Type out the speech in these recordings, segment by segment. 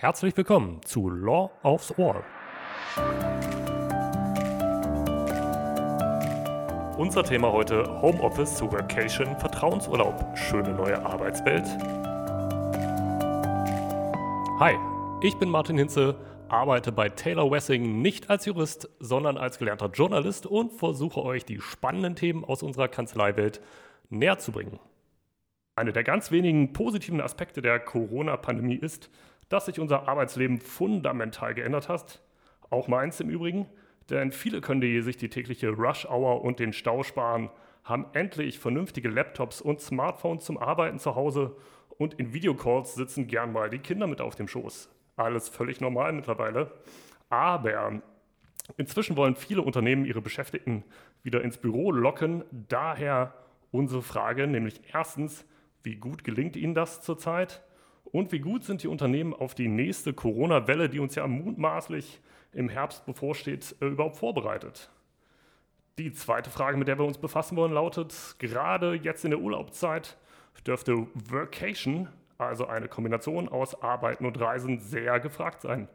Herzlich willkommen zu Law aufs Ohr. Unser Thema heute Homeoffice zu Vacation, Vertrauensurlaub, schöne neue Arbeitswelt. Hi, ich bin Martin Hinze, arbeite bei Taylor Wessing nicht als Jurist, sondern als gelernter Journalist und versuche euch die spannenden Themen aus unserer Kanzleiwelt näher zu bringen. Eine der ganz wenigen positiven Aspekte der Corona-Pandemie ist, dass sich unser Arbeitsleben fundamental geändert hat. Auch meins im Übrigen. Denn viele können die, sich die tägliche Rush-Hour und den Stau sparen, haben endlich vernünftige Laptops und Smartphones zum Arbeiten zu Hause und in Videocalls sitzen gern mal die Kinder mit auf dem Schoß. Alles völlig normal mittlerweile. Aber inzwischen wollen viele Unternehmen ihre Beschäftigten wieder ins Büro locken. Daher unsere Frage, nämlich erstens, wie gut gelingt Ihnen das zurzeit? Und wie gut sind die Unternehmen auf die nächste Corona-Welle, die uns ja mutmaßlich im Herbst bevorsteht, äh, überhaupt vorbereitet? Die zweite Frage, mit der wir uns befassen wollen, lautet, gerade jetzt in der Urlaubszeit dürfte Workation, also eine Kombination aus Arbeiten und Reisen, sehr gefragt sein.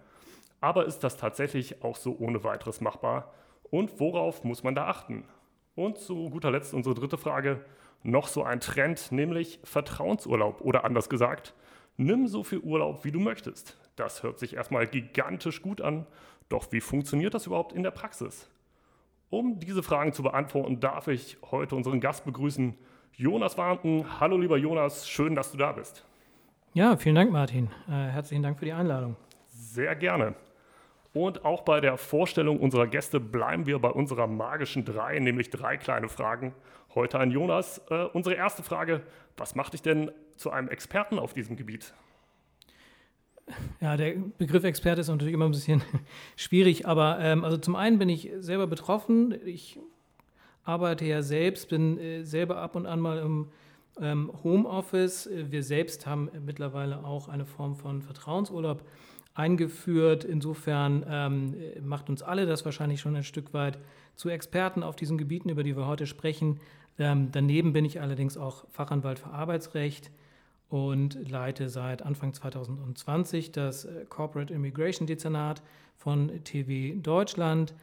Aber ist das tatsächlich auch so ohne weiteres machbar? Und worauf muss man da achten? Und zu guter Letzt unsere dritte Frage, noch so ein Trend, nämlich Vertrauensurlaub oder anders gesagt, Nimm so viel Urlaub, wie du möchtest. Das hört sich erstmal gigantisch gut an, doch wie funktioniert das überhaupt in der Praxis? Um diese Fragen zu beantworten, darf ich heute unseren Gast begrüßen, Jonas Warnten. Hallo lieber Jonas, schön, dass du da bist. Ja, vielen Dank, Martin. Äh, herzlichen Dank für die Einladung. Sehr gerne. Und auch bei der Vorstellung unserer Gäste bleiben wir bei unserer magischen drei, nämlich drei kleine Fragen. Heute an Jonas. Äh, unsere erste Frage: Was macht dich denn zu einem Experten auf diesem Gebiet? Ja, der Begriff Experte ist natürlich immer ein bisschen schwierig, aber ähm, also zum einen bin ich selber betroffen. Ich arbeite ja selbst, bin äh, selber ab und an mal im ähm, Homeoffice. Wir selbst haben mittlerweile auch eine Form von Vertrauensurlaub eingeführt. Insofern ähm, macht uns alle das wahrscheinlich schon ein Stück weit zu Experten auf diesen Gebieten, über die wir heute sprechen. Ähm, daneben bin ich allerdings auch Fachanwalt für Arbeitsrecht und leite seit Anfang 2020 das äh, Corporate Immigration Dezernat von TV Deutschland,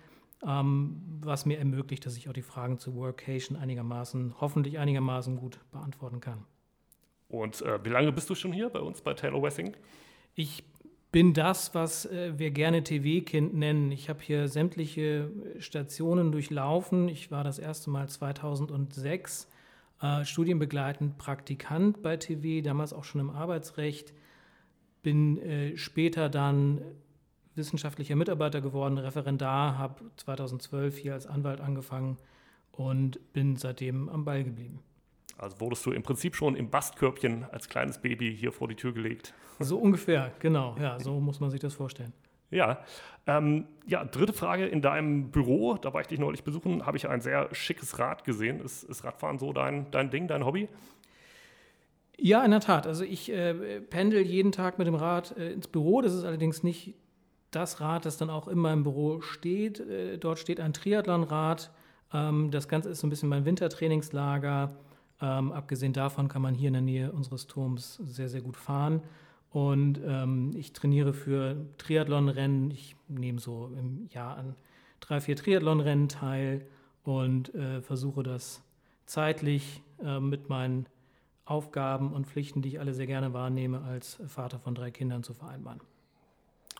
ähm, was mir ermöglicht, dass ich auch die Fragen zu Workation einigermaßen, hoffentlich einigermaßen gut beantworten kann. Und äh, wie lange bist du schon hier bei uns bei Taylor Wessing? Ich bin das, was äh, wir gerne TV-Kind nennen. Ich habe hier sämtliche Stationen durchlaufen. Ich war das erste Mal 2006 äh, studienbegleitend Praktikant bei TV, damals auch schon im Arbeitsrecht. Bin äh, später dann wissenschaftlicher Mitarbeiter geworden, Referendar, habe 2012 hier als Anwalt angefangen und bin seitdem am Ball geblieben. Also wurdest du im Prinzip schon im Bastkörbchen als kleines Baby hier vor die Tür gelegt. So ungefähr, genau. Ja, so muss man sich das vorstellen. Ja. Ähm, ja, dritte Frage. In deinem Büro, da war ich dich neulich besuchen, habe ich ein sehr schickes Rad gesehen. Ist, ist Radfahren so dein, dein Ding, dein Hobby? Ja, in der Tat. Also ich äh, pendel jeden Tag mit dem Rad äh, ins Büro. Das ist allerdings nicht das Rad, das dann auch in meinem Büro steht. Äh, dort steht ein Triathlonrad. Ähm, das Ganze ist so ein bisschen mein Wintertrainingslager. Ähm, abgesehen davon kann man hier in der Nähe unseres Turms sehr, sehr gut fahren. Und ähm, ich trainiere für Triathlonrennen. Ich nehme so im Jahr an drei, vier Triathlonrennen teil und äh, versuche das zeitlich äh, mit meinen Aufgaben und Pflichten, die ich alle sehr gerne wahrnehme, als Vater von drei Kindern zu vereinbaren.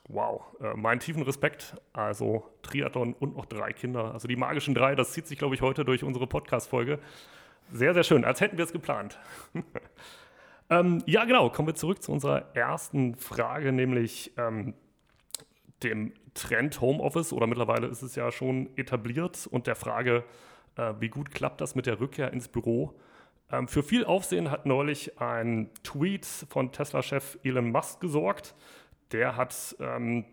Wow, äh, meinen tiefen Respekt. Also Triathlon und noch drei Kinder. Also die magischen drei, das zieht sich, glaube ich, heute durch unsere Podcast-Folge. Sehr, sehr schön, als hätten wir es geplant. ähm, ja, genau, kommen wir zurück zu unserer ersten Frage, nämlich ähm, dem Trend Homeoffice oder mittlerweile ist es ja schon etabliert und der Frage, äh, wie gut klappt das mit der Rückkehr ins Büro? Ähm, für viel Aufsehen hat neulich ein Tweet von Tesla-Chef Elon Musk gesorgt. Der hat ähm,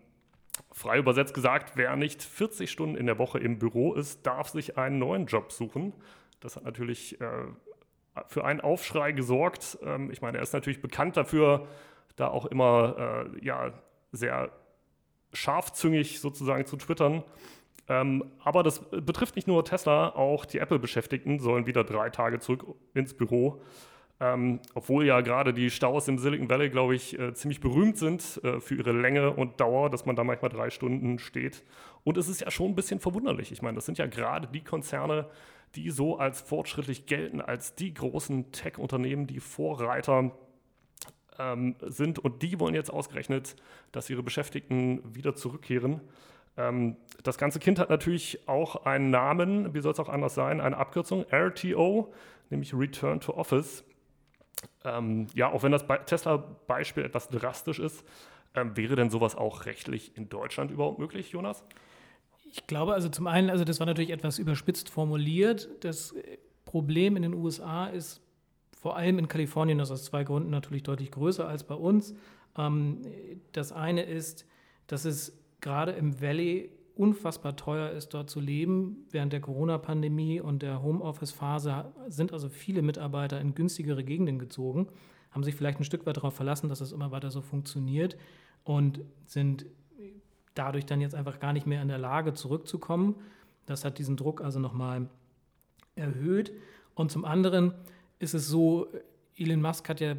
frei übersetzt gesagt, wer nicht 40 Stunden in der Woche im Büro ist, darf sich einen neuen Job suchen. Das hat natürlich äh, für einen Aufschrei gesorgt. Ähm, ich meine, er ist natürlich bekannt dafür, da auch immer äh, ja, sehr scharfzüngig sozusagen zu twittern. Ähm, aber das betrifft nicht nur Tesla, auch die Apple-Beschäftigten sollen wieder drei Tage zurück ins Büro. Ähm, obwohl ja gerade die Staus im Silicon Valley, glaube ich, äh, ziemlich berühmt sind äh, für ihre Länge und Dauer, dass man da manchmal drei Stunden steht. Und es ist ja schon ein bisschen verwunderlich. Ich meine, das sind ja gerade die Konzerne, die so als fortschrittlich gelten, als die großen Tech-Unternehmen, die Vorreiter ähm, sind. Und die wollen jetzt ausgerechnet, dass ihre Beschäftigten wieder zurückkehren. Ähm, das ganze Kind hat natürlich auch einen Namen, wie soll es auch anders sein, eine Abkürzung, RTO, nämlich Return to Office. Ähm, ja, auch wenn das Tesla-Beispiel etwas drastisch ist, ähm, wäre denn sowas auch rechtlich in Deutschland überhaupt möglich, Jonas? Ich glaube, also zum einen, also das war natürlich etwas überspitzt formuliert. Das Problem in den USA ist vor allem in Kalifornien, das aus zwei Gründen natürlich deutlich größer als bei uns. Ähm, das eine ist, dass es gerade im Valley unfassbar teuer ist, dort zu leben. Während der Corona-Pandemie und der Homeoffice-Phase sind also viele Mitarbeiter in günstigere Gegenden gezogen, haben sich vielleicht ein Stück weit darauf verlassen, dass es immer weiter so funktioniert und sind dadurch dann jetzt einfach gar nicht mehr in der Lage, zurückzukommen. Das hat diesen Druck also nochmal erhöht. Und zum anderen ist es so, Elon Musk hat ja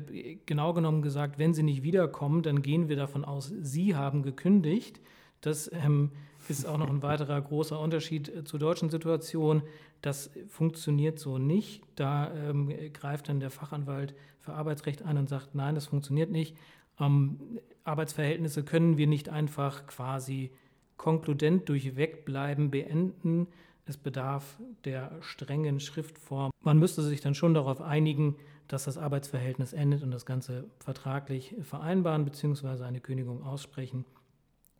genau genommen gesagt, wenn sie nicht wiederkommen, dann gehen wir davon aus, sie haben gekündigt. Das ähm, ist auch noch ein weiterer großer Unterschied äh, zur deutschen Situation. Das funktioniert so nicht. Da ähm, greift dann der Fachanwalt für Arbeitsrecht ein und sagt, nein, das funktioniert nicht. Ähm, Arbeitsverhältnisse können wir nicht einfach quasi konkludent durch Wegbleiben beenden. Es bedarf der strengen Schriftform. Man müsste sich dann schon darauf einigen, dass das Arbeitsverhältnis endet und das Ganze vertraglich vereinbaren bzw. eine Kündigung aussprechen.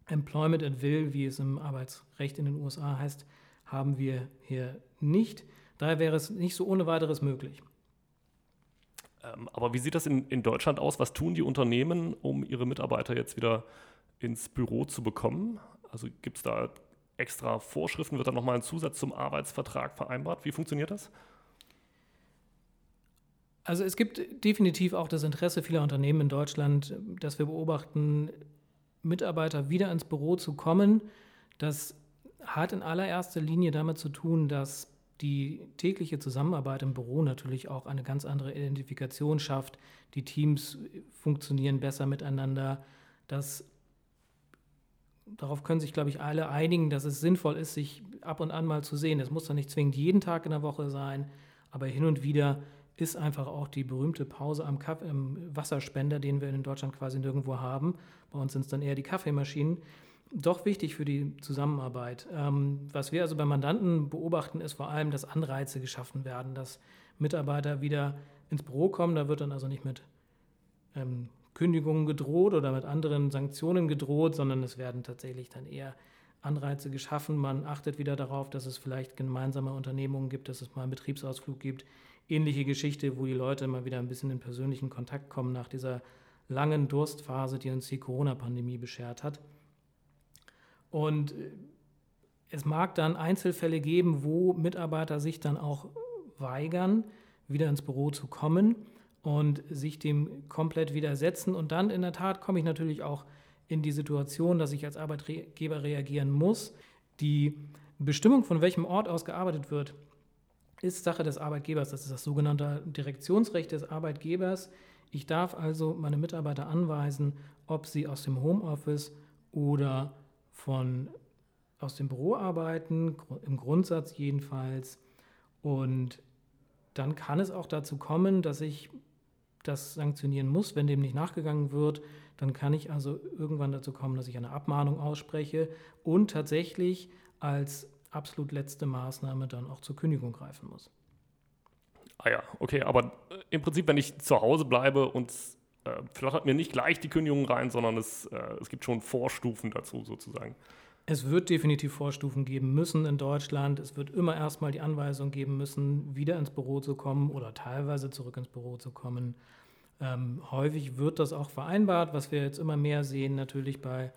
Employment at Will, wie es im Arbeitsrecht in den USA heißt, haben wir hier nicht. Daher wäre es nicht so ohne weiteres möglich. Ähm, aber wie sieht das in, in Deutschland aus? Was tun die Unternehmen, um ihre Mitarbeiter jetzt wieder ins Büro zu bekommen? Also gibt es da extra Vorschriften? Wird da nochmal ein Zusatz zum Arbeitsvertrag vereinbart? Wie funktioniert das? Also es gibt definitiv auch das Interesse vieler Unternehmen in Deutschland, dass wir beobachten, Mitarbeiter wieder ins Büro zu kommen. Das hat in allererster Linie damit zu tun, dass die tägliche Zusammenarbeit im Büro natürlich auch eine ganz andere Identifikation schafft. Die Teams funktionieren besser miteinander. Das, darauf können sich, glaube ich, alle einigen, dass es sinnvoll ist, sich ab und an mal zu sehen. Es muss dann nicht zwingend jeden Tag in der Woche sein, aber hin und wieder ist einfach auch die berühmte Pause am Kaff im Wasserspender, den wir in Deutschland quasi nirgendwo haben. Bei uns sind es dann eher die Kaffeemaschinen. Doch wichtig für die Zusammenarbeit. Ähm, was wir also bei Mandanten beobachten, ist vor allem, dass Anreize geschaffen werden, dass Mitarbeiter wieder ins Büro kommen. Da wird dann also nicht mit ähm, Kündigungen gedroht oder mit anderen Sanktionen gedroht, sondern es werden tatsächlich dann eher Anreize geschaffen. Man achtet wieder darauf, dass es vielleicht gemeinsame Unternehmungen gibt, dass es mal einen Betriebsausflug gibt, ähnliche Geschichte, wo die Leute mal wieder ein bisschen in persönlichen Kontakt kommen nach dieser langen Durstphase, die uns die Corona-Pandemie beschert hat. Und äh, es mag dann Einzelfälle geben, wo Mitarbeiter sich dann auch weigern, wieder ins Büro zu kommen und sich dem komplett widersetzen. Und dann in der Tat komme ich natürlich auch in die Situation, dass ich als Arbeitgeber reagieren muss. Die Bestimmung, von welchem Ort aus gearbeitet wird, ist Sache des Arbeitgebers. Das ist das sogenannte Direktionsrecht des Arbeitgebers. Ich darf also meine Mitarbeiter anweisen, ob sie aus dem Homeoffice oder von, aus dem Büro arbeiten, im Grundsatz jedenfalls. Und dann kann es auch dazu kommen, dass ich das sanktionieren muss, wenn dem nicht nachgegangen wird. Dann kann ich also irgendwann dazu kommen, dass ich eine Abmahnung ausspreche und tatsächlich als absolut letzte Maßnahme dann auch zur Kündigung greifen muss. Ah ja, okay, aber äh, im Prinzip, wenn ich zu Hause bleibe und äh, flattert mir nicht gleich die Kündigung rein, sondern es, äh, es gibt schon Vorstufen dazu sozusagen. Es wird definitiv Vorstufen geben müssen in Deutschland. Es wird immer erstmal die Anweisung geben müssen, wieder ins Büro zu kommen oder teilweise zurück ins Büro zu kommen. Ähm, häufig wird das auch vereinbart. Was wir jetzt immer mehr sehen, natürlich bei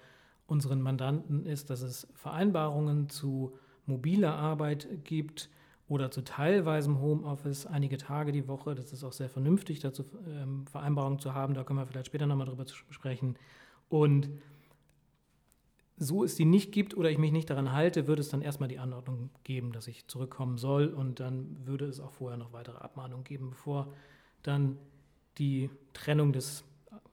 unseren Mandanten, ist, dass es Vereinbarungen zu mobiler Arbeit gibt oder zu teilweisem Homeoffice einige Tage die Woche. Das ist auch sehr vernünftig, dazu ähm, Vereinbarungen zu haben. Da können wir vielleicht später nochmal drüber sprechen. Und so es die nicht gibt oder ich mich nicht daran halte, würde es dann erstmal die Anordnung geben, dass ich zurückkommen soll. Und dann würde es auch vorher noch weitere Abmahnungen geben, bevor dann die Trennung des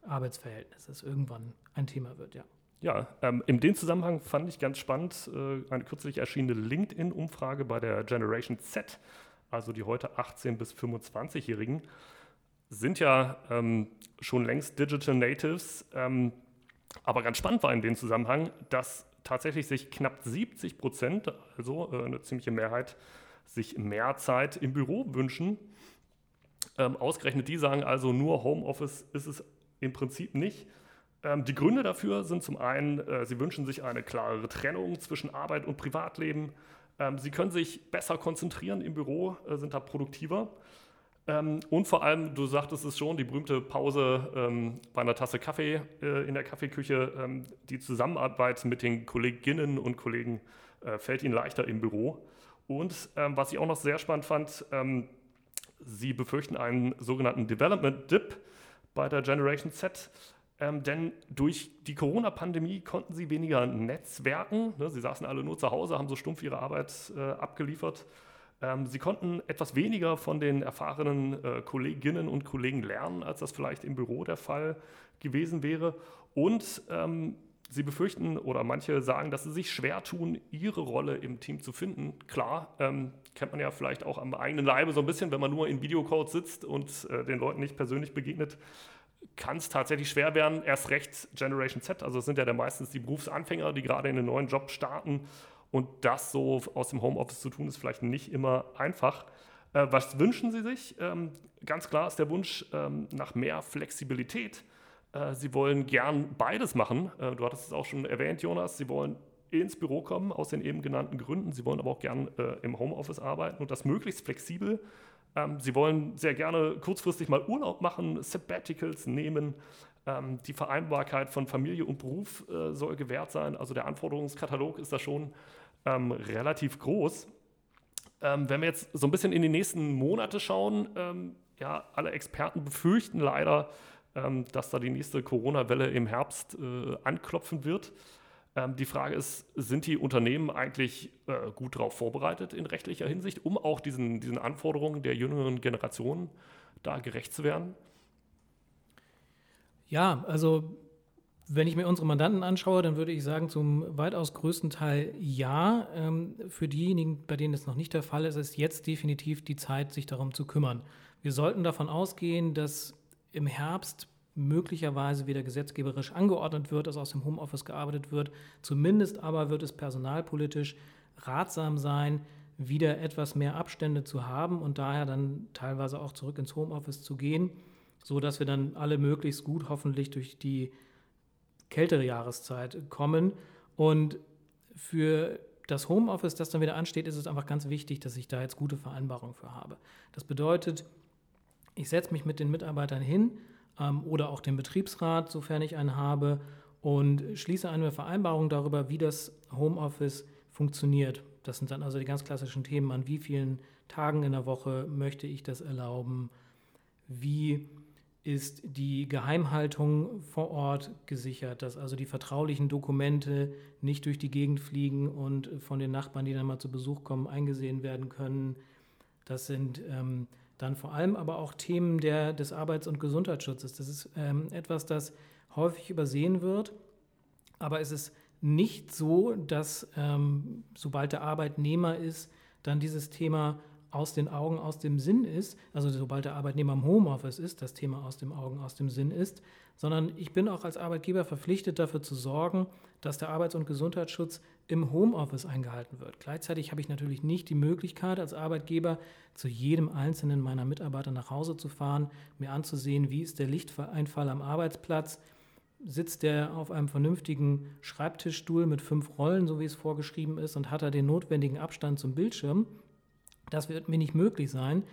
Arbeitsverhältnisses irgendwann ein Thema wird, ja. Ja, ähm, in dem Zusammenhang fand ich ganz spannend äh, eine kürzlich erschienene LinkedIn-Umfrage bei der Generation Z, also die heute 18- bis 25-Jährigen, sind ja ähm, schon längst Digital Natives. Ähm, aber ganz spannend war in dem Zusammenhang, dass tatsächlich sich knapp 70 Prozent, also äh, eine ziemliche Mehrheit, sich mehr Zeit im Büro wünschen. Ähm, ausgerechnet die sagen also, nur Homeoffice ist es im Prinzip nicht. Ähm, die Gründe dafür sind zum einen, äh, sie wünschen sich eine klarere Trennung zwischen Arbeit und Privatleben. Ähm, sie können sich besser konzentrieren im Büro, äh, sind da produktiver. Ähm, und vor allem, du sagtest es schon, die berühmte Pause bei einer Tasse Kaffee äh, in der Kaffeeküche, die Zusammenarbeit mit den Kolleginnen und Kollegen fällt ihnen leichter im Büro. Und was ich auch noch sehr spannend fand, sie befürchten einen sogenannten Development Dip bei der Generation Z. Ähm, denn durch die Corona-Pandemie konnten sie weniger netzwerken. Ne? Sie saßen alle nur zu Hause, haben so stumpf ihre Arbeit äh, abgeliefert. Ähm, sie konnten etwas weniger von den erfahrenen äh, Kolleginnen und Kollegen lernen, als das vielleicht im Büro der Fall gewesen wäre. Und ähm, sie befürchten oder manche sagen, dass sie sich schwer tun, ihre Rolle im Team zu finden. Klar, ähm, kennt man ja vielleicht auch am eigenen Leibe so ein bisschen, wenn man nur in Videocalls sitzt und äh, den Leuten nicht persönlich begegnet kann es tatsächlich schwer werden, erst recht Generation Z. Also es sind ja dann meistens die Berufsanfänger, die gerade in einen neuen Job starten. Und das so aus dem Homeoffice zu tun, ist vielleicht nicht immer einfach. Äh, was wünschen Sie sich? Ähm, ganz klar ist der Wunsch ähm, nach mehr Flexibilität. Äh, Sie wollen gern beides machen. Äh, du hattest es auch schon erwähnt, Jonas. Sie wollen ins Büro kommen, aus den eben genannten Gründen. Sie wollen aber auch gern äh, im Homeoffice arbeiten und das möglichst flexibel. Ähm, sie wollen sehr gerne kurzfristig mal Urlaub machen, Sabbaticals nehmen. Ähm, die Vereinbarkeit von Familie und Beruf äh, soll gewährt sein. Also der Anforderungskatalog ist da schon ähm, relativ groß. Ähm, wenn wir jetzt so ein bisschen in die nächsten Monate schauen, ähm, ja, alle Experten befürchten leider, ähm, dass da die nächste Corona-Welle im Herbst äh, anklopfen wird. Ähm, die Frage ist, sind die Unternehmen eigentlich äh, gut darauf vorbereitet in rechtlicher Hinsicht, um auch diesen, diesen Anforderungen der jüngeren Generation da gerecht zu werden? Ja, also wenn ich mir unsere Mandanten anschaue, dann würde ich sagen, zum weitaus größten Teil ja. Ähm, für diejenigen, bei denen es noch nicht der Fall ist, ist jetzt definitiv die Zeit, sich darum zu kümmern. Wir sollten davon ausgehen, dass im Herbst möglicherweise wieder gesetzgeberisch angeordnet wird, dass aus dem Homeoffice gearbeitet wird. Zumindest aber wird es personalpolitisch ratsam sein, wieder etwas mehr Abstände zu haben und daher dann teilweise auch zurück ins Homeoffice zu gehen, sodass wir dann alle möglichst gut hoffentlich durch die kältere Jahreszeit kommen. Und für das Homeoffice, das dann wieder ansteht, ist es einfach ganz wichtig, dass ich da jetzt gute Vereinbarungen für habe. Das bedeutet, ich setze mich mit den Mitarbeitern hin, ähm, oder auch den Betriebsrat, sofern ich einen habe, und schließe eine Vereinbarung darüber, wie das Homeoffice funktioniert. Das sind dann also die ganz klassischen Themen, an wie vielen Tagen in der Woche möchte ich das erlauben, wie ist die Geheimhaltung vor Ort gesichert, dass also die vertraulichen Dokumente nicht durch die Gegend fliegen und von den Nachbarn, die dann mal zu Besuch kommen, eingesehen werden können. Das sind ähm, dann vor allem aber auch Themen der, des Arbeits- und Gesundheitsschutzes. Das ist ähm, etwas, das häufig übersehen wird, aber es ist nicht so, dass ähm, sobald der Arbeitnehmer ist, dann dieses Thema aus den Augen, aus dem Sinn ist, also sobald der Arbeitnehmer im Homeoffice ist, das Thema aus dem Augen, aus dem Sinn ist, sondern ich bin auch als Arbeitgeber verpflichtet dafür zu sorgen, dass der Arbeits- und Gesundheitsschutz im Homeoffice eingehalten wird. Gleichzeitig habe ich natürlich nicht die Möglichkeit, als Arbeitgeber zu jedem einzelnen meiner Mitarbeiter nach Hause zu fahren, mir anzusehen, wie ist der Lichteinfall am Arbeitsplatz, sitzt der auf einem vernünftigen Schreibtischstuhl mit fünf Rollen, so wie es vorgeschrieben ist, und hat er den notwendigen Abstand zum Bildschirm. Das wird mir nicht möglich sein.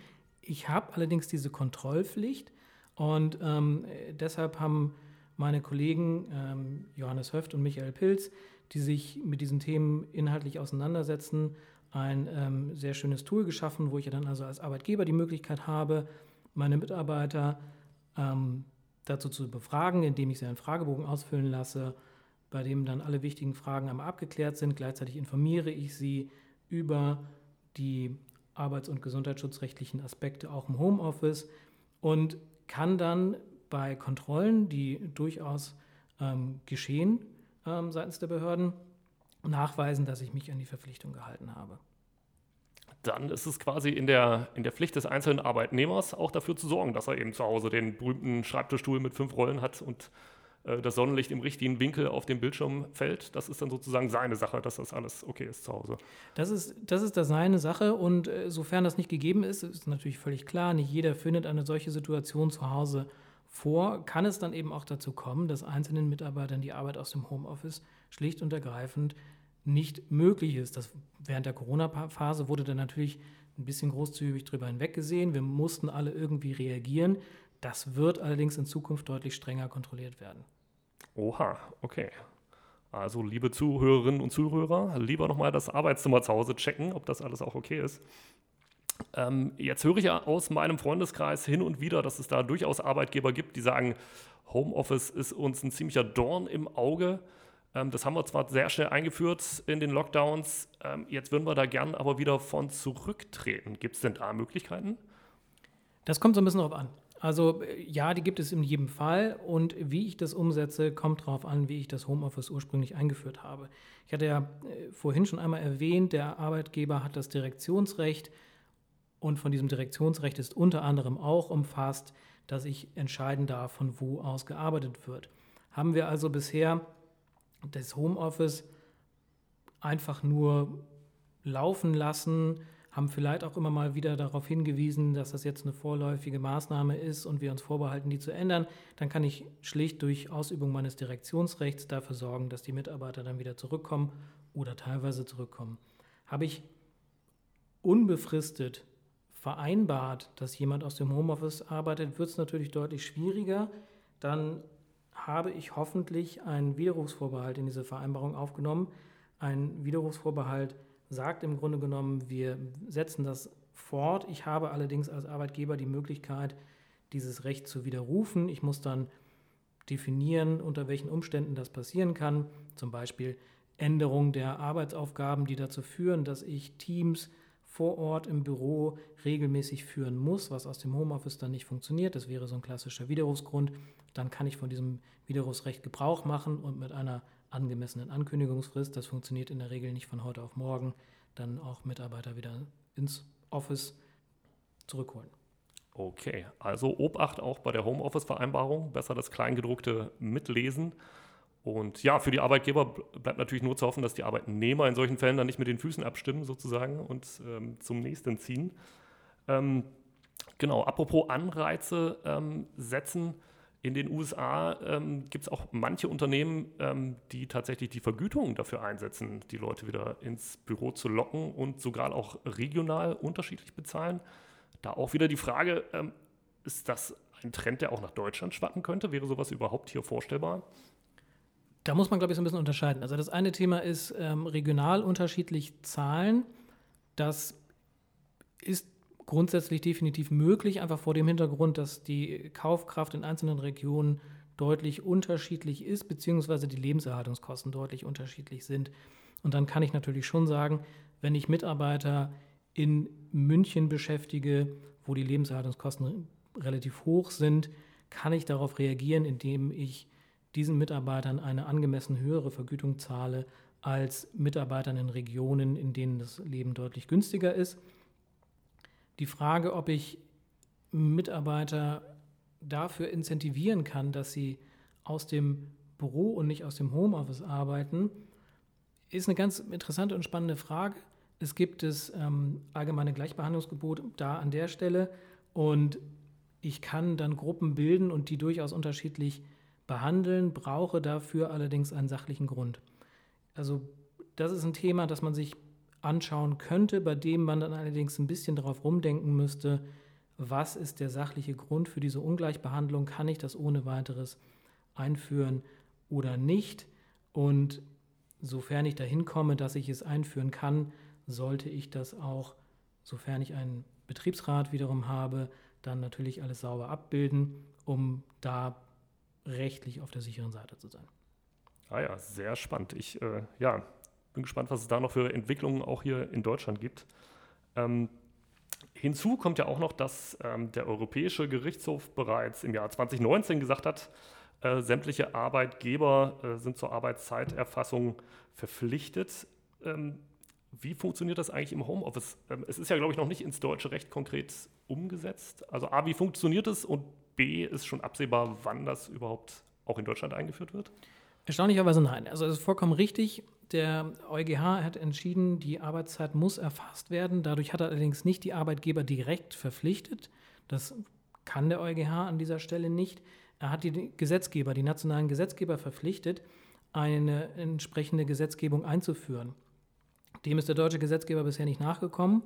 Ich habe allerdings diese Kontrollpflicht und ähm, deshalb haben meine Kollegen ähm, Johannes Höft und Michael Pilz, die sich mit diesen Themen inhaltlich auseinandersetzen, ein ähm, sehr schönes Tool geschaffen, wo ich dann also als Arbeitgeber die Möglichkeit habe, meine Mitarbeiter ähm, dazu zu befragen, indem ich sie einen Fragebogen ausfüllen lasse, bei dem dann alle wichtigen Fragen einmal abgeklärt sind. Gleichzeitig informiere ich sie über die arbeits- und gesundheitsschutzrechtlichen Aspekte auch im Homeoffice. Und kann dann bei Kontrollen, die durchaus ähm, geschehen ähm, seitens der Behörden, nachweisen, dass ich mich an die Verpflichtung gehalten habe. Dann ist es quasi in der, in der Pflicht des einzelnen Arbeitnehmers auch dafür zu sorgen, dass er eben zu Hause den berühmten Schreibtischstuhl mit fünf Rollen hat und das Sonnenlicht im richtigen Winkel auf den Bildschirm fällt. Das ist dann sozusagen seine Sache, dass das alles okay ist zu Hause. Das ist, das ist das seine Sache und äh, sofern das nicht gegeben ist, ist natürlich völlig klar, nicht jeder findet eine solche Situation zu Hause vor, kann es dann eben auch dazu kommen, dass einzelnen Mitarbeitern die Arbeit aus dem Homeoffice schlicht und ergreifend nicht möglich ist. Das, während der Corona-Phase wurde dann natürlich ein bisschen großzügig drüber hinweggesehen. Wir mussten alle irgendwie reagieren. Das wird allerdings in Zukunft deutlich strenger kontrolliert werden. Oha, okay. Also, liebe Zuhörerinnen und Zuhörer, lieber nochmal das Arbeitszimmer zu Hause checken, ob das alles auch okay ist. Ähm, jetzt höre ich ja aus meinem Freundeskreis hin und wieder, dass es da durchaus Arbeitgeber gibt, die sagen, Homeoffice ist uns ein ziemlicher Dorn im Auge. Ähm, das haben wir zwar sehr schnell eingeführt in den Lockdowns, ähm, jetzt würden wir da gern aber wieder von zurücktreten. Gibt es denn da Möglichkeiten? Das kommt so ein bisschen darauf an. Also äh, ja, die gibt es in jedem Fall und wie ich das umsetze, kommt darauf an, wie ich das Homeoffice ursprünglich eingeführt habe. Ich hatte ja äh, vorhin schon einmal erwähnt, der Arbeitgeber hat das Direktionsrecht und von diesem Direktionsrecht ist unter anderem auch umfasst, dass ich entscheiden darf, von wo aus gearbeitet wird. Haben wir also bisher das Homeoffice einfach nur laufen lassen, haben vielleicht auch immer mal wieder darauf hingewiesen, dass das jetzt eine vorläufige Maßnahme ist und wir uns vorbehalten, die zu ändern, dann kann ich schlicht durch Ausübung meines Direktionsrechts dafür sorgen, dass die Mitarbeiter dann wieder zurückkommen oder teilweise zurückkommen. Habe ich unbefristet vereinbart, dass jemand aus dem Homeoffice arbeitet, wird es natürlich deutlich schwieriger. Dann habe ich hoffentlich einen Widerrufsvorbehalt in diese Vereinbarung aufgenommen. Ein Widerrufsvorbehalt sagt im Grunde genommen, wir setzen das fort. Ich habe allerdings als Arbeitgeber die Möglichkeit, dieses Recht zu widerrufen. Ich muss dann definieren, unter welchen Umständen das passieren kann. Zum Beispiel Änderung der Arbeitsaufgaben, die dazu führen, dass ich Teams vor Ort im Büro regelmäßig führen muss, was aus dem Homeoffice dann nicht funktioniert. Das wäre so ein klassischer Widerrufsgrund. Dann kann ich von diesem Widerrufsrecht Gebrauch machen und mit einer angemessenen Ankündigungsfrist, das funktioniert in der Regel nicht von heute auf morgen, dann auch Mitarbeiter wieder ins Office zurückholen. Okay, also Obacht auch bei der Homeoffice-Vereinbarung, besser das Kleingedruckte mitlesen und ja, für die Arbeitgeber bleibt natürlich nur zu hoffen, dass die Arbeitnehmer in solchen Fällen dann nicht mit den Füßen abstimmen sozusagen und ähm, zum nächsten ziehen. Ähm, genau, apropos Anreize ähm, setzen. In den USA ähm, gibt es auch manche Unternehmen, ähm, die tatsächlich die Vergütung dafür einsetzen, die Leute wieder ins Büro zu locken und sogar auch regional unterschiedlich bezahlen. Da auch wieder die Frage, ähm, ist das ein Trend, der auch nach Deutschland schwappen könnte? Wäre sowas überhaupt hier vorstellbar? Da muss man, glaube ich, so ein bisschen unterscheiden. Also das eine Thema ist ähm, regional unterschiedlich zahlen. Das ist grundsätzlich definitiv möglich, einfach vor dem Hintergrund, dass die Kaufkraft in einzelnen Regionen deutlich unterschiedlich ist, beziehungsweise die Lebenserhaltungskosten deutlich unterschiedlich sind. Und dann kann ich natürlich schon sagen, wenn ich Mitarbeiter in München beschäftige, wo die Lebenserhaltungskosten relativ hoch sind, kann ich darauf reagieren, indem ich diesen Mitarbeitern eine angemessen höhere Vergütung zahle als Mitarbeitern in Regionen, in denen das Leben deutlich günstiger ist. Die Frage, ob ich Mitarbeiter dafür incentivieren kann, dass sie aus dem Büro und nicht aus dem Homeoffice arbeiten, ist eine ganz interessante und spannende Frage. Es gibt das ähm, allgemeine Gleichbehandlungsgebot da an der Stelle und ich kann dann Gruppen bilden und die durchaus unterschiedlich behandeln, brauche dafür allerdings einen sachlichen Grund. Also das ist ein Thema, das man sich anschauen könnte, bei dem man dann allerdings ein bisschen darauf rumdenken müsste, was ist der sachliche Grund für diese Ungleichbehandlung, kann ich das ohne weiteres einführen oder nicht. Und sofern ich dahin komme, dass ich es einführen kann, sollte ich das auch, sofern ich einen Betriebsrat wiederum habe, dann natürlich alles sauber abbilden, um da rechtlich auf der sicheren Seite zu sein. Ah ja, sehr spannend. Ich äh, ja, bin gespannt, was es da noch für Entwicklungen auch hier in Deutschland gibt. Ähm, Hinzu kommt ja auch noch, dass ähm, der Europäische Gerichtshof bereits im Jahr 2019 gesagt hat, äh, sämtliche Arbeitgeber äh, sind zur Arbeitszeiterfassung verpflichtet. Ähm, wie funktioniert das eigentlich im Homeoffice? Ähm, es ist ja, glaube ich, noch nicht ins deutsche Recht konkret umgesetzt. Also A, wie funktioniert es und B, ist schon absehbar, wann das überhaupt auch in Deutschland eingeführt wird? Erstaunlicherweise nein. Also es ist vollkommen richtig. Der EuGH hat entschieden, die Arbeitszeit muss erfasst werden. Dadurch hat er allerdings nicht die Arbeitgeber direkt verpflichtet. Das kann der EuGH an dieser Stelle nicht. Er hat die Gesetzgeber, die nationalen Gesetzgeber verpflichtet, eine entsprechende Gesetzgebung einzuführen. Dem ist der deutsche Gesetzgeber bisher nicht nachgekommen.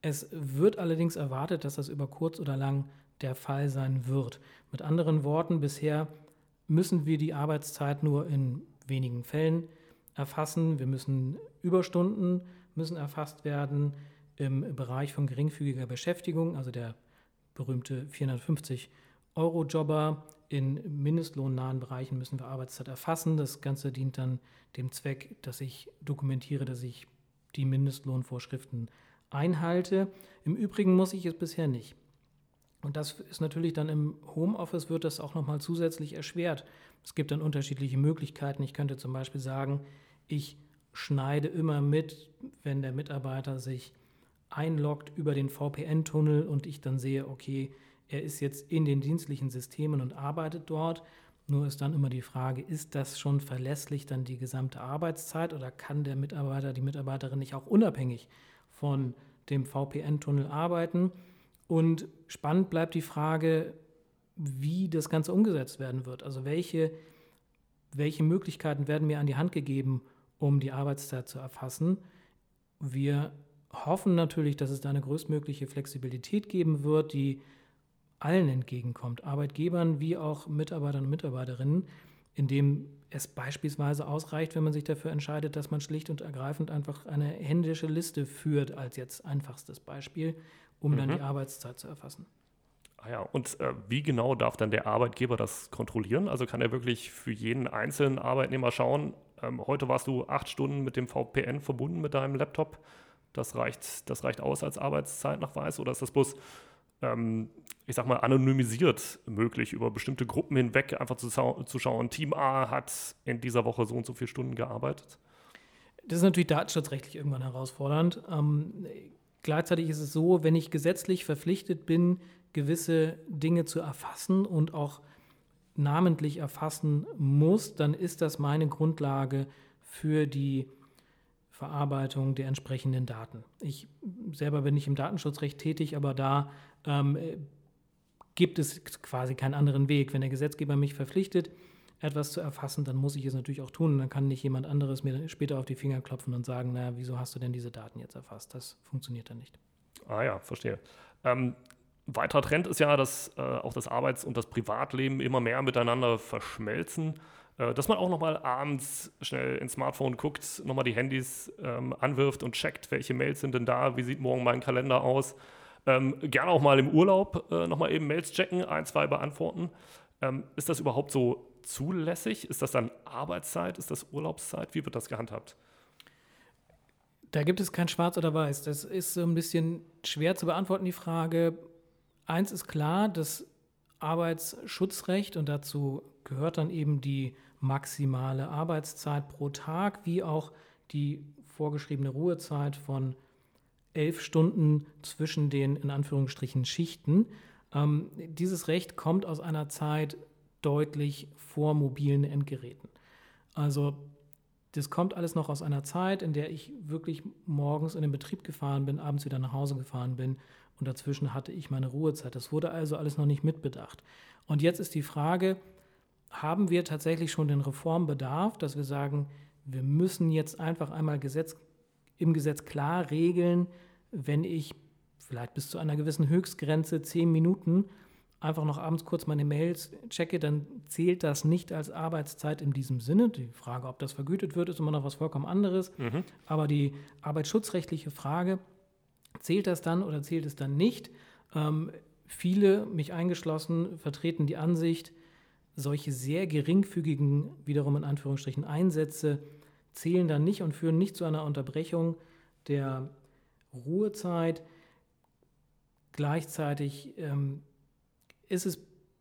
Es wird allerdings erwartet, dass das über kurz oder lang der Fall sein wird. Mit anderen Worten, bisher müssen wir die Arbeitszeit nur in wenigen Fällen erfassen. Wir müssen Überstunden müssen erfasst werden im Bereich von geringfügiger Beschäftigung, also der berühmte 450 Euro Jobber. In mindestlohnnahen Bereichen müssen wir Arbeitszeit erfassen. Das Ganze dient dann dem Zweck, dass ich dokumentiere, dass ich die Mindestlohnvorschriften einhalte. Im Übrigen muss ich es bisher nicht. Und das ist natürlich dann im Homeoffice wird das auch nochmal zusätzlich erschwert. Es gibt dann unterschiedliche Möglichkeiten. Ich könnte zum Beispiel sagen, ich schneide immer mit, wenn der Mitarbeiter sich einloggt über den VPN-Tunnel und ich dann sehe, okay, er ist jetzt in den dienstlichen Systemen und arbeitet dort. Nur ist dann immer die Frage, ist das schon verlässlich dann die gesamte Arbeitszeit oder kann der Mitarbeiter, die Mitarbeiterin nicht auch unabhängig von dem VPN-Tunnel arbeiten? Und spannend bleibt die Frage, wie das Ganze umgesetzt werden wird. Also welche, welche Möglichkeiten werden mir an die Hand gegeben, um die Arbeitszeit zu erfassen. Wir hoffen natürlich, dass es da eine größtmögliche Flexibilität geben wird, die allen entgegenkommt, Arbeitgebern wie auch Mitarbeitern und Mitarbeiterinnen, indem es beispielsweise ausreicht, wenn man sich dafür entscheidet, dass man schlicht und ergreifend einfach eine händische Liste führt, als jetzt einfachstes Beispiel, um mhm. dann die Arbeitszeit zu erfassen. Ah ja, und äh, wie genau darf dann der Arbeitgeber das kontrollieren? Also kann er wirklich für jeden einzelnen Arbeitnehmer schauen, ähm, heute warst du acht Stunden mit dem VPN verbunden mit deinem Laptop, das reicht, das reicht aus als Arbeitszeitnachweis oder ist das bloß ähm, ich sag mal, anonymisiert möglich, über bestimmte Gruppen hinweg einfach zu, zu schauen, Team A hat in dieser Woche so und so viele Stunden gearbeitet? Das ist natürlich datenschutzrechtlich irgendwann herausfordernd. Ähm, gleichzeitig ist es so, wenn ich gesetzlich verpflichtet bin, gewisse Dinge zu erfassen und auch namentlich erfassen muss, dann ist das meine Grundlage für die Verarbeitung der entsprechenden Daten. Ich selber bin nicht im Datenschutzrecht tätig, aber da ähm, gibt es quasi keinen anderen Weg. Wenn der Gesetzgeber mich verpflichtet, etwas zu erfassen, dann muss ich es natürlich auch tun. Und dann kann nicht jemand anderes mir später auf die Finger klopfen und sagen, naja, wieso hast du denn diese Daten jetzt erfasst? Das funktioniert dann nicht. Ah ja, verstehe. Ähm, weiterer Trend ist ja, dass äh, auch das Arbeits- und das Privatleben immer mehr miteinander verschmelzen. Äh, dass man auch nochmal abends schnell ins Smartphone guckt, nochmal die Handys ähm, anwirft und checkt, welche Mails sind denn da, wie sieht morgen mein Kalender aus. Ähm, gerne auch mal im Urlaub äh, nochmal eben Mails checken, ein, zwei beantworten. Ähm, ist das überhaupt so zulässig? Ist das dann Arbeitszeit? Ist das Urlaubszeit? Wie wird das gehandhabt? Da gibt es kein Schwarz oder Weiß. Das ist so ein bisschen schwer zu beantworten, die Frage. Eins ist klar, das Arbeitsschutzrecht und dazu gehört dann eben die maximale Arbeitszeit pro Tag, wie auch die vorgeschriebene Ruhezeit von elf Stunden zwischen den in Anführungsstrichen Schichten. Ähm, dieses Recht kommt aus einer Zeit deutlich vor mobilen Endgeräten. Also das kommt alles noch aus einer Zeit, in der ich wirklich morgens in den Betrieb gefahren bin, abends wieder nach Hause gefahren bin und dazwischen hatte ich meine Ruhezeit. Das wurde also alles noch nicht mitbedacht. Und jetzt ist die Frage, haben wir tatsächlich schon den Reformbedarf, dass wir sagen, wir müssen jetzt einfach einmal Gesetz, im Gesetz klar regeln, wenn ich vielleicht bis zu einer gewissen Höchstgrenze zehn Minuten einfach noch abends kurz meine Mails checke, dann zählt das nicht als Arbeitszeit in diesem Sinne. Die Frage, ob das vergütet wird, ist immer noch was vollkommen anderes. Mhm. Aber die arbeitsschutzrechtliche Frage, zählt das dann oder zählt es dann nicht? Ähm, viele, mich eingeschlossen, vertreten die Ansicht, solche sehr geringfügigen, wiederum in Anführungsstrichen, Einsätze zählen dann nicht und führen nicht zu einer Unterbrechung der Ruhezeit. gleichzeitig ähm, ist es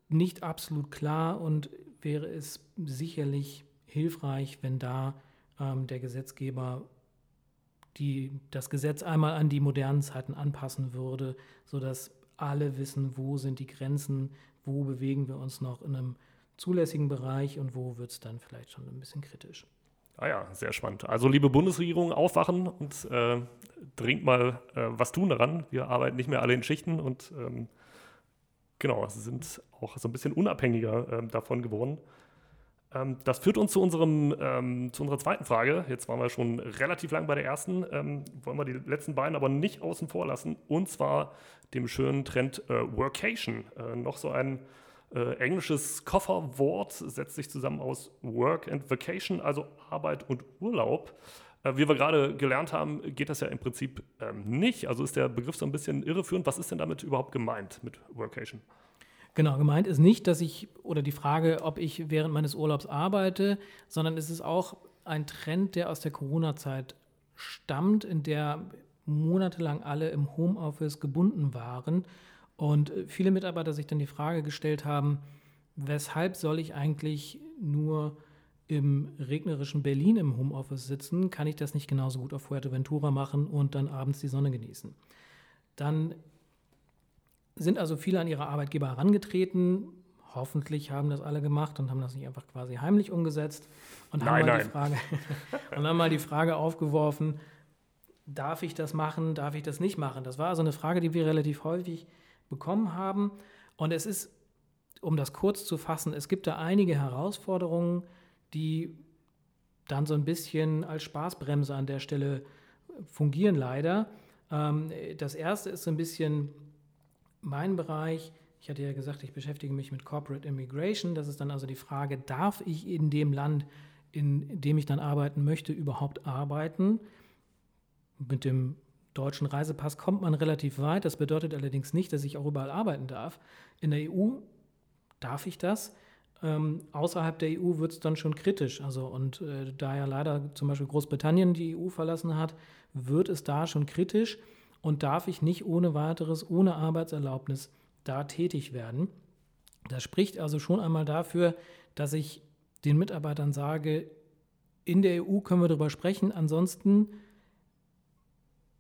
nicht absolut klar und wäre es sicherlich hilfreich, wenn da ähm, der Gesetzgeber die, das Gesetz einmal an die modernen Zeiten anpassen würde, sodass alle wissen, wo sind die Grenzen, wo bewegen wir uns noch in einem zulässigen Bereich und wo wird es dann vielleicht schon ein bisschen kritisch. Ah ja, sehr spannend. Also liebe Bundesregierung, aufwachen und äh, dringend mal äh, was tun daran. Wir arbeiten nicht mehr alle in Schichten und ähm, genau, sind auch so ein bisschen unabhängiger äh, davon geworden. Ähm, das führt uns zu, unserem, ähm, zu unserer zweiten Frage. Jetzt waren wir schon relativ lang bei der ersten, ähm, wollen wir die letzten beiden aber nicht außen vor lassen. Und zwar dem schönen Trend äh, Workation. Äh, noch so ein äh, englisches Kofferwort, setzt sich zusammen aus Work and Vacation, also Arbeit und Urlaub. Äh, wie wir gerade gelernt haben, geht das ja im Prinzip ähm, nicht. Also ist der Begriff so ein bisschen irreführend. Was ist denn damit überhaupt gemeint mit Workation? Genau, gemeint ist nicht, dass ich oder die Frage, ob ich während meines Urlaubs arbeite, sondern es ist auch ein Trend, der aus der Corona-Zeit stammt, in der monatelang alle im Homeoffice gebunden waren und viele Mitarbeiter sich dann die Frage gestellt haben, weshalb soll ich eigentlich nur im regnerischen Berlin im Homeoffice sitzen? Kann ich das nicht genauso gut auf Fuerteventura machen und dann abends die Sonne genießen? Dann sind also viele an ihre Arbeitgeber herangetreten. Hoffentlich haben das alle gemacht und haben das nicht einfach quasi heimlich umgesetzt und haben, nein, mal, nein. Die Frage, und haben mal die Frage aufgeworfen, darf ich das machen, darf ich das nicht machen? Das war also eine Frage, die wir relativ häufig bekommen haben. Und es ist, um das kurz zu fassen, es gibt da einige Herausforderungen, die dann so ein bisschen als Spaßbremse an der Stelle fungieren leider. Ähm, das erste ist so ein bisschen mein Bereich, ich hatte ja gesagt, ich beschäftige mich mit Corporate Immigration. Das ist dann also die Frage, darf ich in dem Land, in dem ich dann arbeiten möchte, überhaupt arbeiten? Mit dem deutschen Reisepass kommt man relativ weit. Das bedeutet allerdings nicht, dass ich auch überall arbeiten darf. In der EU darf ich das. Ähm, außerhalb der EU wird es dann schon kritisch. Also, und äh, da ja leider zum Beispiel Großbritannien die EU verlassen hat, wird es da schon kritisch und darf ich nicht ohne weiteres, ohne Arbeitserlaubnis da tätig werden. Das spricht also schon einmal dafür, dass ich den Mitarbeitern sage, in der EU können wir darüber sprechen, ansonsten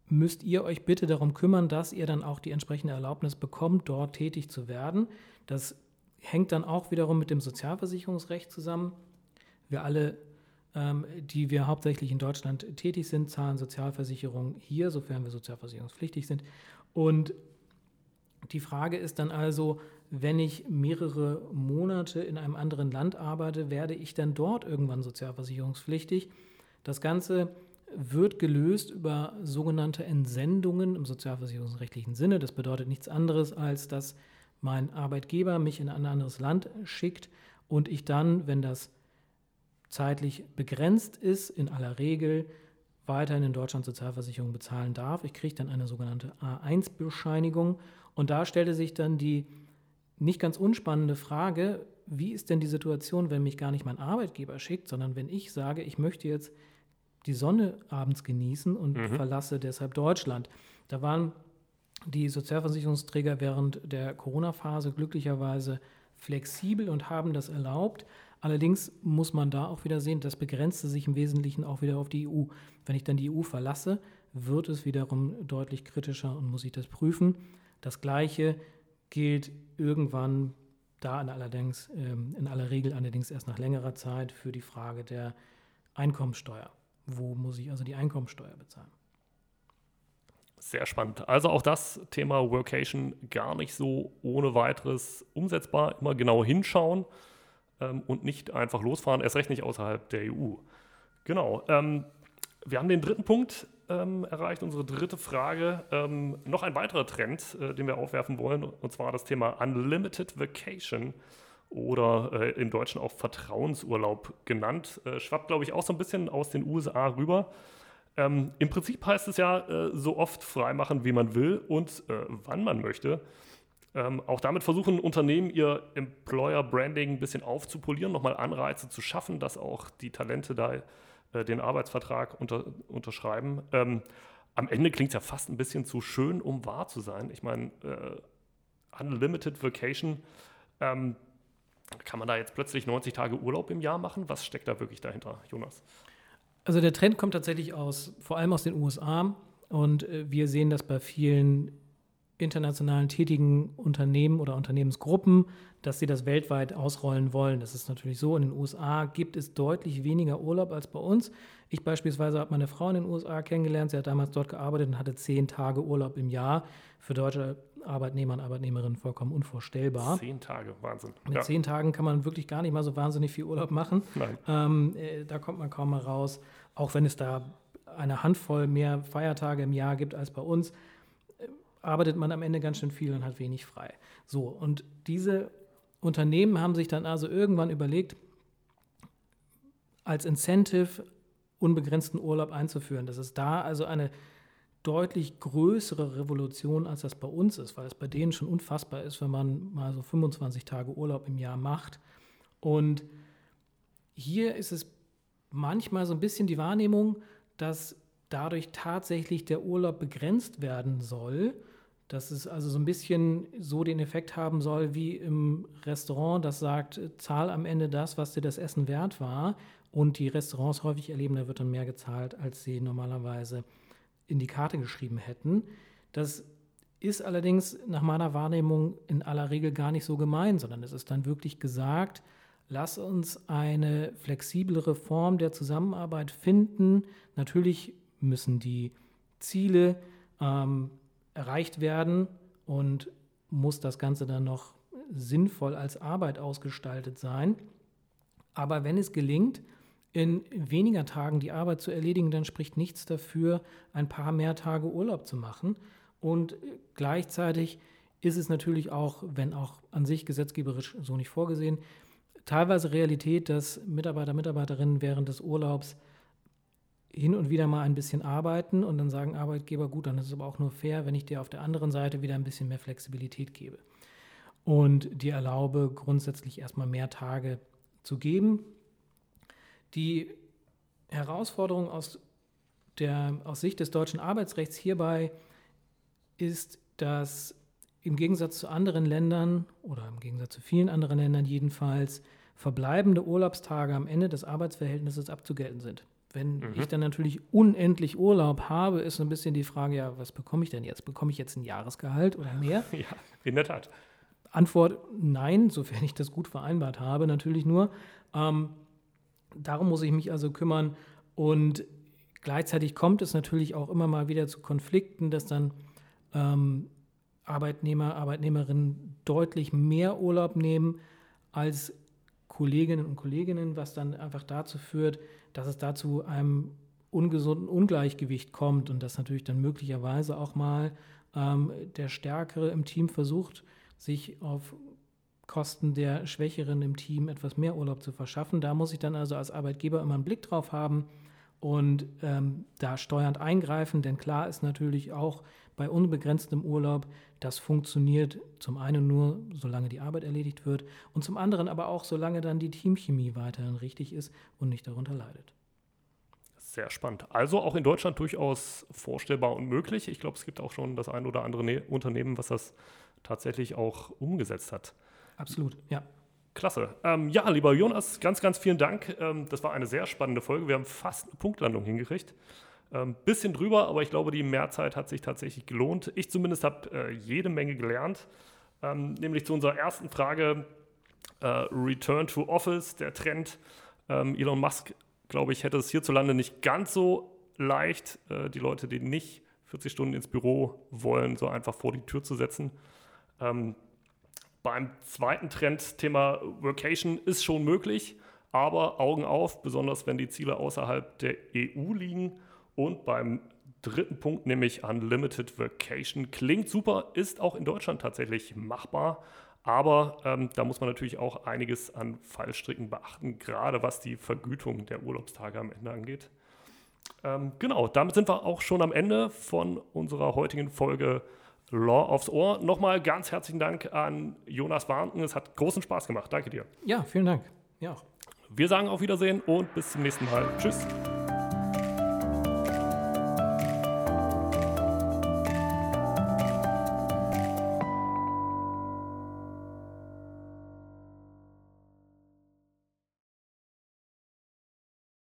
müsst ihr euch bitte darum kümmern, dass ihr dann auch die entsprechende Erlaubnis bekommt, dort tätig zu werden. Das hängt dann auch wiederum mit dem Sozialversicherungsrecht zusammen. Wir alle ähm, die wir hauptsächlich in Deutschland tätig sind, zahlen Sozialversicherung hier, sofern wir sozialversicherungspflichtig sind. Und die Frage ist dann also, wenn ich mehrere Monate in einem anderen Land arbeite, werde ich dann dort irgendwann sozialversicherungspflichtig? Das Ganze wird gelöst über sogenannte Entsendungen im sozialversicherungsrechtlichen Sinne. Das bedeutet nichts anderes, als dass mein Arbeitgeber mich in ein anderes Land schickt und ich dann, wenn das zeitlich begrenzt ist, in aller Regel weiterhin in Deutschland Sozialversicherung bezahlen darf. Ich kriege dann eine sogenannte A1-Bescheinigung und da stellte sich dann die nicht ganz unspannende Frage, wie ist denn die Situation, wenn mich gar nicht mein Arbeitgeber schickt, sondern wenn ich sage, ich möchte jetzt die Sonne abends genießen und mhm. verlasse deshalb Deutschland. Da waren die Sozialversicherungsträger während der Corona-Phase glücklicherweise flexibel und haben das erlaubt. Allerdings muss man da auch wieder sehen, das begrenzte sich im Wesentlichen auch wieder auf die EU. Wenn ich dann die EU verlasse, wird es wiederum deutlich kritischer und muss ich das prüfen. Das Gleiche gilt irgendwann da allerdings ähm, in aller Regel allerdings erst nach längerer Zeit für die Frage der Einkommensteuer. Wo muss ich also die Einkommensteuer bezahlen? Sehr spannend. Also auch das Thema Workation gar nicht so ohne weiteres umsetzbar. Immer genau hinschauen ähm, und nicht einfach losfahren, erst recht nicht außerhalb der EU. Genau. Ähm, wir haben den dritten Punkt ähm, erreicht, unsere dritte Frage. Ähm, noch ein weiterer Trend, äh, den wir aufwerfen wollen, und zwar das Thema Unlimited Vacation oder äh, im Deutschen auch Vertrauensurlaub genannt. Äh, schwappt, glaube ich, auch so ein bisschen aus den USA rüber. Ähm, Im Prinzip heißt es ja, äh, so oft freimachen, wie man will und äh, wann man möchte. Ähm, auch damit versuchen Unternehmen ihr Employer Branding ein bisschen aufzupolieren, nochmal Anreize zu schaffen, dass auch die Talente da äh, den Arbeitsvertrag unter, unterschreiben. Ähm, am Ende klingt es ja fast ein bisschen zu schön, um wahr zu sein. Ich meine, äh, Unlimited Vacation, ähm, kann man da jetzt plötzlich 90 Tage Urlaub im Jahr machen? Was steckt da wirklich dahinter, Jonas? Also der Trend kommt tatsächlich aus, vor allem aus den USA. Und äh, wir sehen das bei vielen internationalen tätigen Unternehmen oder Unternehmensgruppen, dass sie das weltweit ausrollen wollen. Das ist natürlich so. In den USA gibt es deutlich weniger Urlaub als bei uns. Ich beispielsweise habe meine Frau in den USA kennengelernt. Sie hat damals dort gearbeitet und hatte zehn Tage Urlaub im Jahr. Für deutsche Arbeitnehmer und Arbeitnehmerinnen vollkommen unvorstellbar. Zehn Tage, Wahnsinn. Mit ja. zehn Tagen kann man wirklich gar nicht mal so wahnsinnig viel Urlaub machen. Nein. Ähm, äh, da kommt man kaum mal raus. Auch wenn es da eine Handvoll mehr Feiertage im Jahr gibt als bei uns, äh, arbeitet man am Ende ganz schön viel und hat wenig frei. So, und diese Unternehmen haben sich dann also irgendwann überlegt, als Incentive unbegrenzten Urlaub einzuführen. Das ist da also eine deutlich größere Revolution, als das bei uns ist, weil es bei denen schon unfassbar ist, wenn man mal so 25 Tage Urlaub im Jahr macht. Und hier ist es manchmal so ein bisschen die Wahrnehmung, dass dadurch tatsächlich der Urlaub begrenzt werden soll dass es also so ein bisschen so den Effekt haben soll wie im Restaurant, das sagt, zahl am Ende das, was dir das Essen wert war. Und die Restaurants häufig erleben, da wird dann mehr gezahlt, als sie normalerweise in die Karte geschrieben hätten. Das ist allerdings nach meiner Wahrnehmung in aller Regel gar nicht so gemein, sondern es ist dann wirklich gesagt, lass uns eine flexiblere Form der Zusammenarbeit finden. Natürlich müssen die Ziele ähm, erreicht werden und muss das Ganze dann noch sinnvoll als Arbeit ausgestaltet sein. Aber wenn es gelingt, in weniger Tagen die Arbeit zu erledigen, dann spricht nichts dafür, ein paar mehr Tage Urlaub zu machen. Und gleichzeitig ist es natürlich auch, wenn auch an sich gesetzgeberisch so nicht vorgesehen, teilweise Realität, dass Mitarbeiter, Mitarbeiterinnen während des Urlaubs hin und wieder mal ein bisschen arbeiten und dann sagen Arbeitgeber, gut, dann ist es aber auch nur fair, wenn ich dir auf der anderen Seite wieder ein bisschen mehr Flexibilität gebe. Und dir erlaube, grundsätzlich erstmal mehr Tage zu geben. Die Herausforderung aus, der, aus Sicht des deutschen Arbeitsrechts hierbei ist, dass im Gegensatz zu anderen Ländern oder im Gegensatz zu vielen anderen Ländern jedenfalls verbleibende Urlaubstage am Ende des Arbeitsverhältnisses abzugelten sind. Wenn mhm. ich dann natürlich unendlich Urlaub habe, ist so ein bisschen die Frage, ja, was bekomme ich denn jetzt? Bekomme ich jetzt ein Jahresgehalt oder mehr? Ja, in der Tat. Antwort nein, sofern ich das gut vereinbart habe, natürlich nur. Ähm, darum muss ich mich also kümmern. Und gleichzeitig kommt es natürlich auch immer mal wieder zu Konflikten, dass dann ähm, Arbeitnehmer, Arbeitnehmerinnen deutlich mehr Urlaub nehmen als Kolleginnen und Kolleginnen, was dann einfach dazu führt, dass es dazu einem ungesunden Ungleichgewicht kommt und dass natürlich dann möglicherweise auch mal ähm, der Stärkere im Team versucht, sich auf Kosten der Schwächeren im Team etwas mehr Urlaub zu verschaffen. Da muss ich dann also als Arbeitgeber immer einen Blick drauf haben und ähm, da steuernd eingreifen, denn klar ist natürlich auch bei unbegrenztem Urlaub, das funktioniert zum einen nur, solange die Arbeit erledigt wird und zum anderen aber auch, solange dann die Teamchemie weiterhin richtig ist und nicht darunter leidet. Sehr spannend. Also auch in Deutschland durchaus vorstellbar und möglich. Ich glaube, es gibt auch schon das ein oder andere ne Unternehmen, was das tatsächlich auch umgesetzt hat. Absolut, ja. Klasse. Ähm, ja, lieber Jonas, ganz, ganz vielen Dank. Ähm, das war eine sehr spannende Folge. Wir haben fast eine Punktlandung hingekriegt. Ähm, bisschen drüber, aber ich glaube, die Mehrzeit hat sich tatsächlich gelohnt. Ich zumindest habe äh, jede Menge gelernt, ähm, nämlich zu unserer ersten Frage: äh, Return to Office, der Trend. Ähm, Elon Musk, glaube ich, hätte es hierzulande nicht ganz so leicht, äh, die Leute, die nicht 40 Stunden ins Büro wollen, so einfach vor die Tür zu setzen. Ähm, beim zweiten Trend, Thema Workation, ist schon möglich, aber Augen auf, besonders wenn die Ziele außerhalb der EU liegen. Und beim dritten Punkt, nämlich Unlimited Vacation, klingt super, ist auch in Deutschland tatsächlich machbar. Aber ähm, da muss man natürlich auch einiges an Fallstricken beachten, gerade was die Vergütung der Urlaubstage am Ende angeht. Ähm, genau, damit sind wir auch schon am Ende von unserer heutigen Folge Law aufs Ohr. Nochmal ganz herzlichen Dank an Jonas Warnten. Es hat großen Spaß gemacht. Danke dir. Ja, vielen Dank. Ja. Wir sagen auf Wiedersehen und bis zum nächsten Mal. Tschüss.